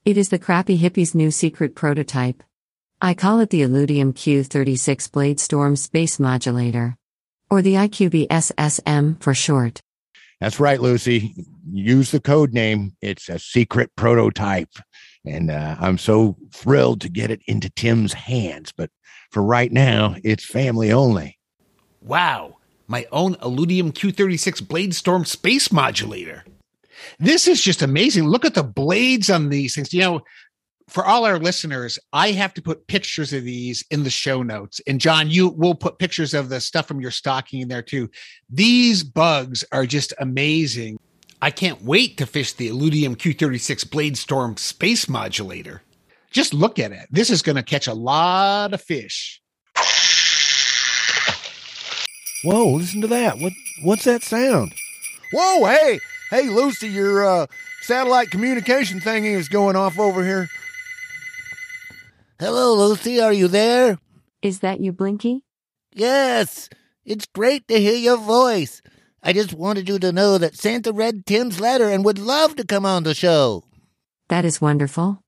It is the crappie Hippie's new secret prototype. I call it the Illudium Q36 Blade Storm Space Modulator, or the IQB-SSM for short. That's right, Lucy. Use the code name. It's a secret prototype. And uh, I'm so thrilled to get it into Tim's hands. But for right now, it's family only. Wow. My own Illudium Q36 Blade Storm Space Modulator. This is just amazing. Look at the blades on these things. You know, for all our listeners, I have to put pictures of these in the show notes. And John, you will put pictures of the stuff from your stocking in there too. These bugs are just amazing. I can't wait to fish the Illudium Q36 Blade Storm Space Modulator. Just look at it. This is going to catch a lot of fish. Whoa, listen to that. What what's that sound? Whoa, hey, hey Lucy, your uh, satellite communication thingy is going off over here. Hello, Lucy, are you there? Is that you, Blinky? Yes, it's great to hear your voice. I just wanted you to know that Santa read Tim's letter and would love to come on the show. That is wonderful.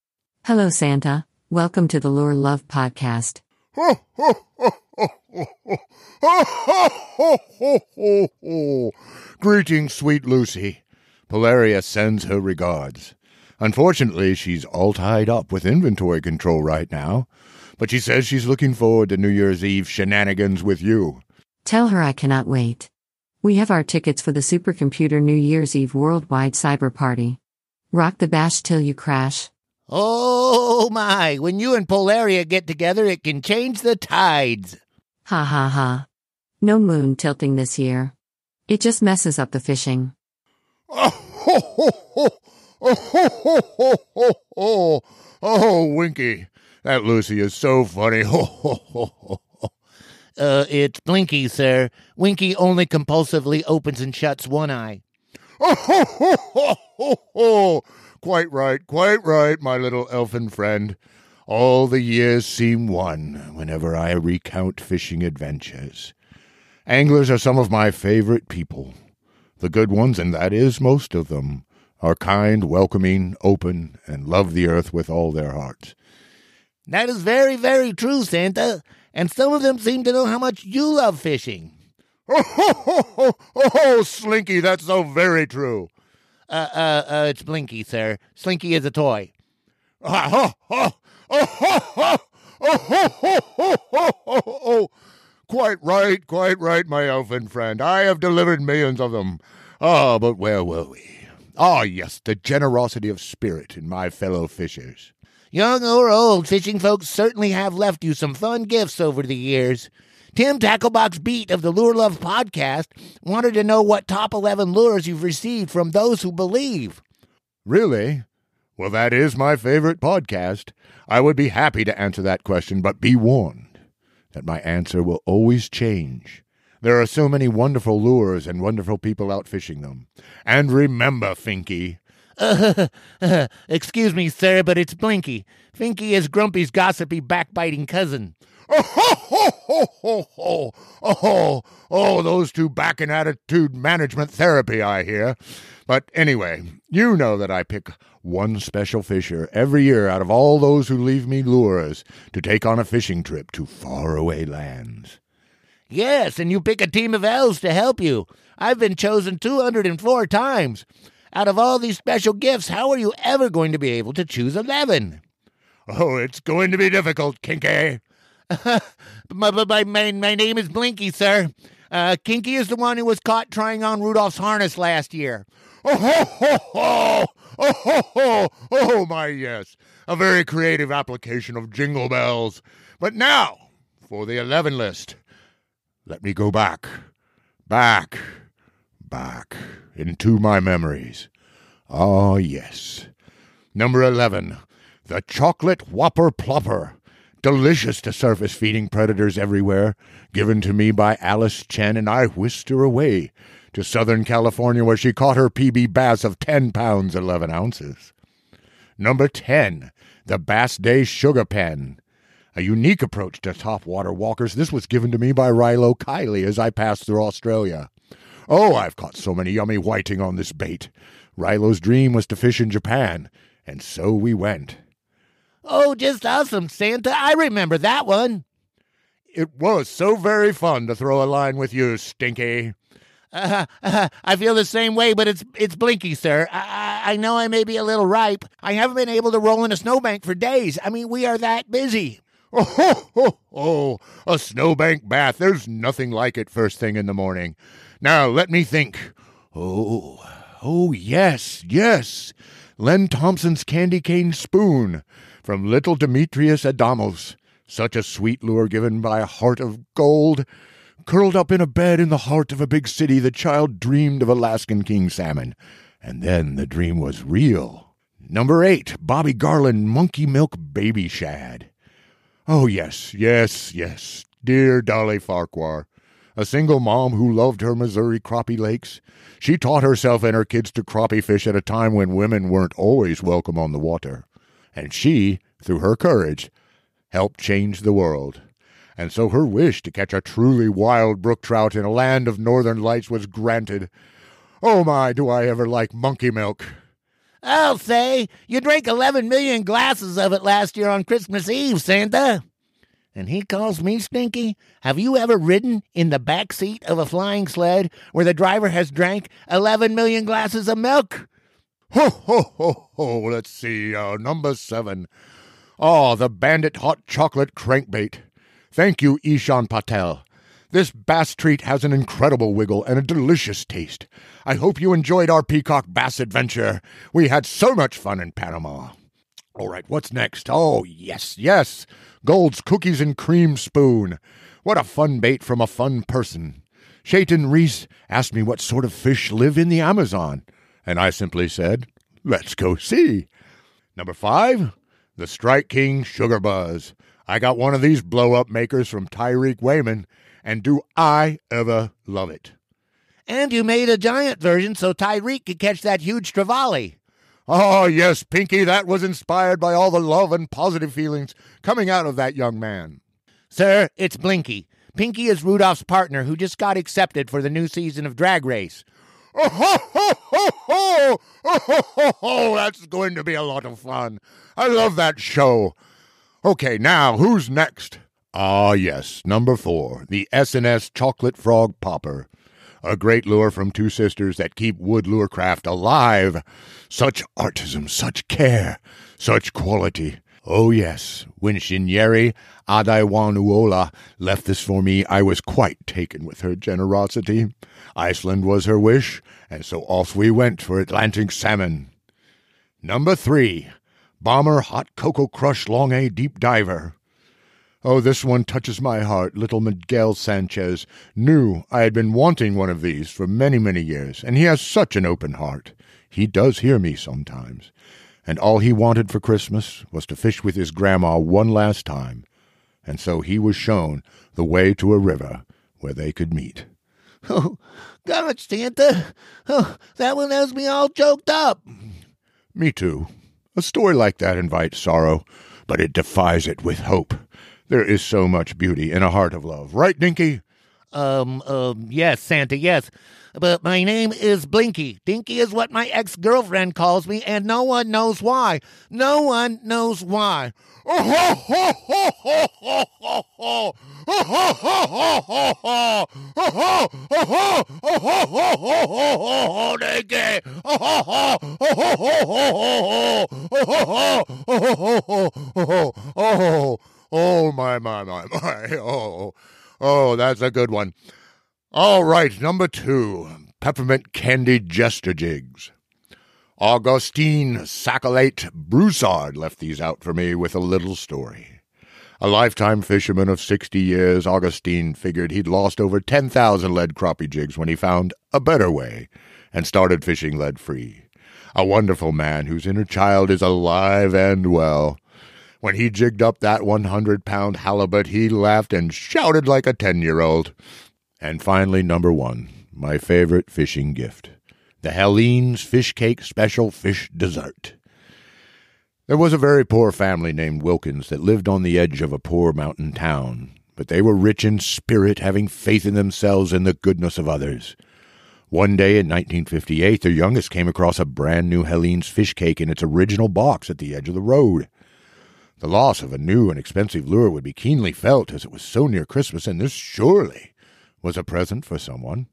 Hello, Santa. Welcome to the Lure Love Podcast. [laughs] Greetings, sweet Lucy. Polaria sends her regards. Unfortunately, she's all tied up with inventory control right now, but she says she's looking forward to New Year's Eve shenanigans with you. Tell her I cannot wait. We have our tickets for the supercomputer New Year's Eve worldwide cyber party. Rock the bash till you crash. Oh my, when you and Polaria get together, it can change the tides. Ha ha ha. No moon tilting this year. It just messes up the fishing. Oh, ho, ho, ho. Oh, ho, ho, ho, ho, ho. oh, Winky. That Lucy is so funny. [laughs] Ho, ho, ho, ho. Uh, it's Blinky, sir. Winky only compulsively opens and shuts one eye. Oh, ho, ho, ho, ho, ho. Quite right, quite right, my little elfin friend. All the years seem one whenever I recount fishing adventures. Anglers are some of my favorite people. The good ones, and that is most of them, are kind, welcoming, open, and love the earth with all their hearts. That is very, very true, Santa. And some of them seem to know how much you love fishing. [laughs] Oh, ho, ho, ho, ho, ho, Slinky, that's so very true. Uh, uh, uh, it's Blinky, sir. Slinky is a toy. Ah, ho, ho, oh, ho, ho, oh, ho, ho, ho, ho, ho, ho. Quite right, quite right, my elfin friend. I have delivered millions of them. Ah, but where were we? Ah, yes, the generosity of spirit in my fellow fishers. Young or old, fishing folks certainly have left you some fun gifts over the years. Tim Tacklebox Beat of the Lure Love podcast wanted to know what top 11 lures you've received from those who believe. Really? Well, that is my favorite podcast. I would be happy to answer that question, but be warned that my answer will always change. There are so many wonderful lures and wonderful people out fishing them. And remember, Finky, Uh, [laughs] excuse me, sir, but it's Blinky. Finky is Grumpy's gossipy, backbiting cousin. Oh, ho, ho, ho, ho, ho. Oh, oh, those two back in attitude management therapy, I hear. But anyway, you know that I pick one special fisher every year out of all those who leave me lures to take on a fishing trip to faraway lands. Yes, and you pick a team of elves to help you. I've been chosen 204 times. Out of all these special gifts, how are you ever going to be able to choose 11? Oh, it's going to be difficult, Kinky. [laughs] my, my, my, my name is Blinky, sir. Uh, Kinky is the one who was caught trying on Rudolph's harness last year. Oh, ho, ho, ho! Oh, ho, ho! Oh, my, yes. A very creative application of jingle bells. But now, for the 11 list. Let me go back, back, back into my memories. Ah, yes. Number 11, the chocolate whopper plopper. Delicious to surface feeding predators everywhere. Given to me by Alice Chen, and I whisked her away to Southern California where she caught her PB bass of 10 pounds 11 ounces. Number 10, the Bassday Sugapen. A unique approach to top water walkers. This was given to me by Rilo Kiley as I passed through Australia. Oh, I've caught so many yummy whiting on this bait. Rilo's dream was to fish in Japan, and so we went. Oh, just awesome, Santa. I remember that one. It was so very fun to throw a line with you, Stinky. Uh, uh, I feel the same way, but it's it's Blinky, sir. I, I know I may be a little ripe. I haven't been able to roll in a snowbank for days. I mean, we are that busy. [laughs] Oh, ho, ho, ho. a snowbank bath. There's nothing like it first thing in the morning. Now, let me think. Oh, oh, yes, yes. Len Thompson's candy cane spoon from little Demetrius Adamos. Such a sweet lure given by a heart of gold. Curled up in a bed in the heart of a big city, the child dreamed of Alaskan king salmon. And then the dream was real. Number eight, Bobby Garland Monkey Milk Baby Shad. Oh, yes, yes, yes. Dear Dolly Farquhar, a single mom who loved her Missouri crappie lakes. She taught herself and her kids to crappie fish at a time when women weren't always welcome on the water. And she, through her courage, helped change the world. And so her wish to catch a truly wild brook trout in a land of northern lights was granted. Oh my, do I ever like monkey milk! I'll say, you drank 11 million glasses of it last year on Christmas Eve, Santa. And he calls me stinky. Have you ever ridden in the back seat of a flying sled where the driver has drank 11 million glasses of milk? Ho, ho, ho, ho. Let's see. Uh, number seven. Oh, the Bandit Hot Chocolate Crankbait. Thank you, Ishan Patel. This bass treat has an incredible wiggle and a delicious taste. I hope you enjoyed our peacock bass adventure. We had so much fun in Panama. All right, what's next? Oh, yes, yes. Gold's Cookies and Cream Spoon. What a fun bait from a fun person. Shayton Reese asked me what sort of fish live in the Amazon, and I simply said, let's go see. Number five, the Strike King Sugar Buzz. I got one of these blow up makers from Tyreek Wayman, and do I ever love it. And you made a giant version so Tyreek could catch that huge trevally. Oh, yes, Pinky, that was inspired by all the love and positive feelings coming out of that young man. Sir, it's Blinky. Pinky is Rudolph's partner who just got accepted for the new season of Drag Race. Oh, ho, ho, ho, ho! Oh, ho, ho, ho! That's going to be a lot of fun. I love that show. Okay, now who's next? Ah, yes, number four, the S&S Chocolate Frog Popper. A great lure from two sisters that keep wood lurecraft alive. Such artism, such care, such quality. Oh, yes, when Shinyeri Adaiwanuola left this for me, I was quite taken with her generosity. Iceland was her wish, and so off we went for Atlantic salmon. Number three, Bomber Hot Cocoa Crush Long A Deep Diver. Oh, this one touches my heart. Little Miguel Sanchez knew I had been wanting one of these for many, many years, and he has such an open heart. He does hear me sometimes. And all he wanted for Christmas was to fish with his grandma one last time, and so he was shown the way to a river where they could meet. [laughs] Oh, God, Santa. Oh, that one has me all choked up. Me too. A story like that invites sorrow, but it defies it with hope. There is so much beauty in a heart of love, right, Dinky? Um, um, yes, Santa, yes. But my name is Blinky. Dinky is what my ex girlfriend calls me, and no one knows why. No one knows why. Ho, ho, ho, ho, ho, ho, ho. Ho, ho, ho, ho, ho. Ho, ho, ho, ho, ho, ho, ho, ho, Dinky. Oh, my, my, my, [laughs] my. Oh, oh, that's a good one. All right, number two, peppermint candy jester jigs. Augustine Sacolate Broussard left these out for me with a little story. A lifetime fisherman of 60 years, Augustine figured he'd lost over 10,000 lead crappie jigs when he found a better way and started fishing lead free. A wonderful man whose inner child is alive and well. When he jigged up that 100 pound halibut, he laughed and shouted like a 10 year old. And finally, number one, my favorite fishing gift the Helene's Fish Cake Special Fish Dessert. There was a very poor family named Wilkins that lived on the edge of a poor mountain town, but they were rich in spirit, having faith in themselves and the goodness of others. One day in 1958, their youngest came across a brand new Helene's fish cake in its original box at the edge of the road. The loss of a new and expensive lure would be keenly felt as it was so near Christmas, and this surely was a present for someone.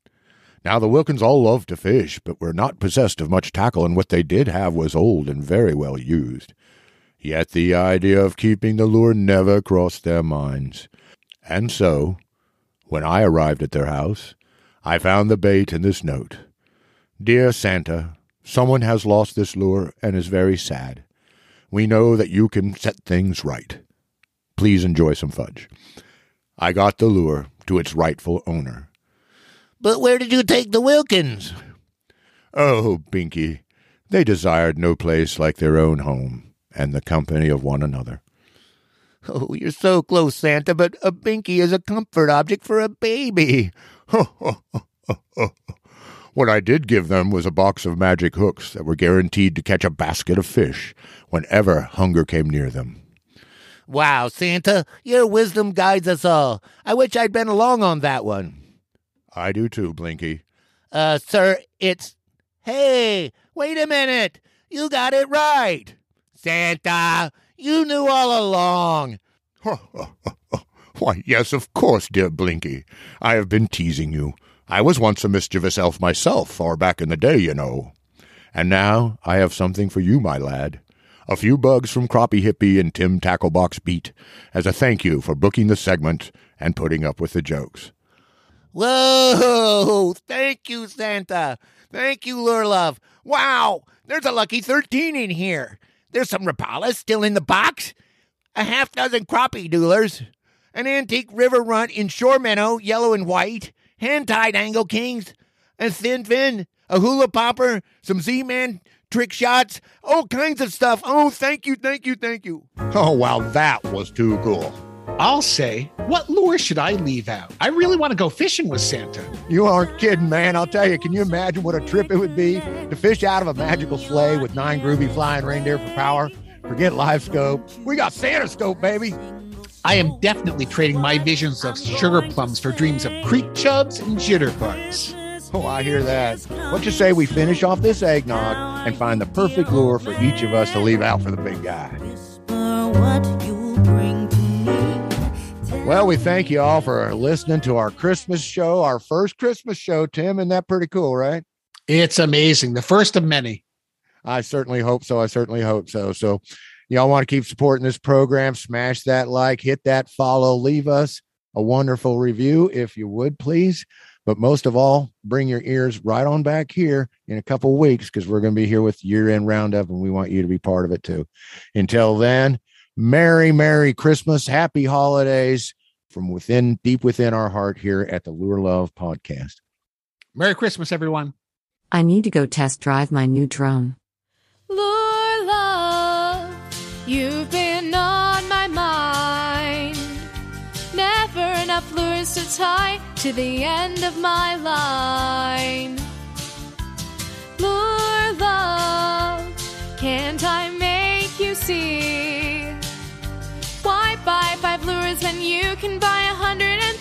Now, the Wilkins all loved to fish, but were not possessed of much tackle, and what they did have was old and very well used. Yet the idea of keeping the lure never crossed their minds. And so, when I arrived at their house, I found the bait in this note Dear Santa, someone has lost this lure and is very sad. We know that you can set things right. Please enjoy some fudge. I got the lure to its rightful owner. But where did you take the Wilkins? Oh, Binky, They desired no place like their own home and the company of one another. Oh, you're so close, Santa, but a binky is a comfort object for a baby. [laughs] what I did give them was a box of magic hooks that were guaranteed to catch a basket of fish whenever hunger came near them. Wow, Santa, your wisdom guides us all. I wish I'd been along on that one. I do too, Blinky. Uh, sir, it's. Hey, wait a minute. You got it right. Santa, you knew all along. [laughs] Why, yes, of course, dear Blinky. I have been teasing you. I was once a mischievous elf myself, far back in the day, you know. And now I have something for you, my lad. A few bugs from Crappie Hippie and Tim Tacklebox Beat as a thank you for booking the segment and putting up with the jokes. Whoa! Thank you, Santa. Thank you, Lure Love. Wow, there's a lucky 13 in here. There's some Rapala still in the box, a half dozen crappie doolers, an antique river runt in shore minnow, yellow and white, hand tied angle kings, a thin fin, a hula popper, some Z Man trick shots, all kinds of stuff. Oh, thank you, thank you, thank you. Oh, wow, that was too cool. I'll say, what lure should I leave out? I really want to go fishing with Santa. You aren't kidding, man. I'll tell you, can you imagine what a trip it would be to fish out of a magical sleigh with nine groovy flying reindeer for power? Forget LiveScope. We got Santa scope, baby. I am definitely trading my visions of sugar plums for dreams of creek chubs and jitterbugs. Oh, I hear that. What you say we finish off this eggnog and find the perfect lure for each of us to leave out for the big guy? Well, we thank you all for listening to our Christmas show, our first Christmas show, Tim. Isn't that pretty cool, right? It's amazing. The first of many. I certainly hope so. I certainly hope so. So, y'all want to keep supporting this program, smash that like, hit that follow, leave us a wonderful review if you would, please. But most of all, bring your ears right on back here in a couple of weeks because we're going to be here with year end roundup and we want you to be part of it too. Until then, Merry, Merry Christmas, Happy Holidays from within, deep within our heart here at the Lure Love podcast. Merry Christmas, everyone. I need to go test drive my new drone. Lure tie to the end of my line. Lure love, can't I make you see? Why buy five lures when you can buy a hundred and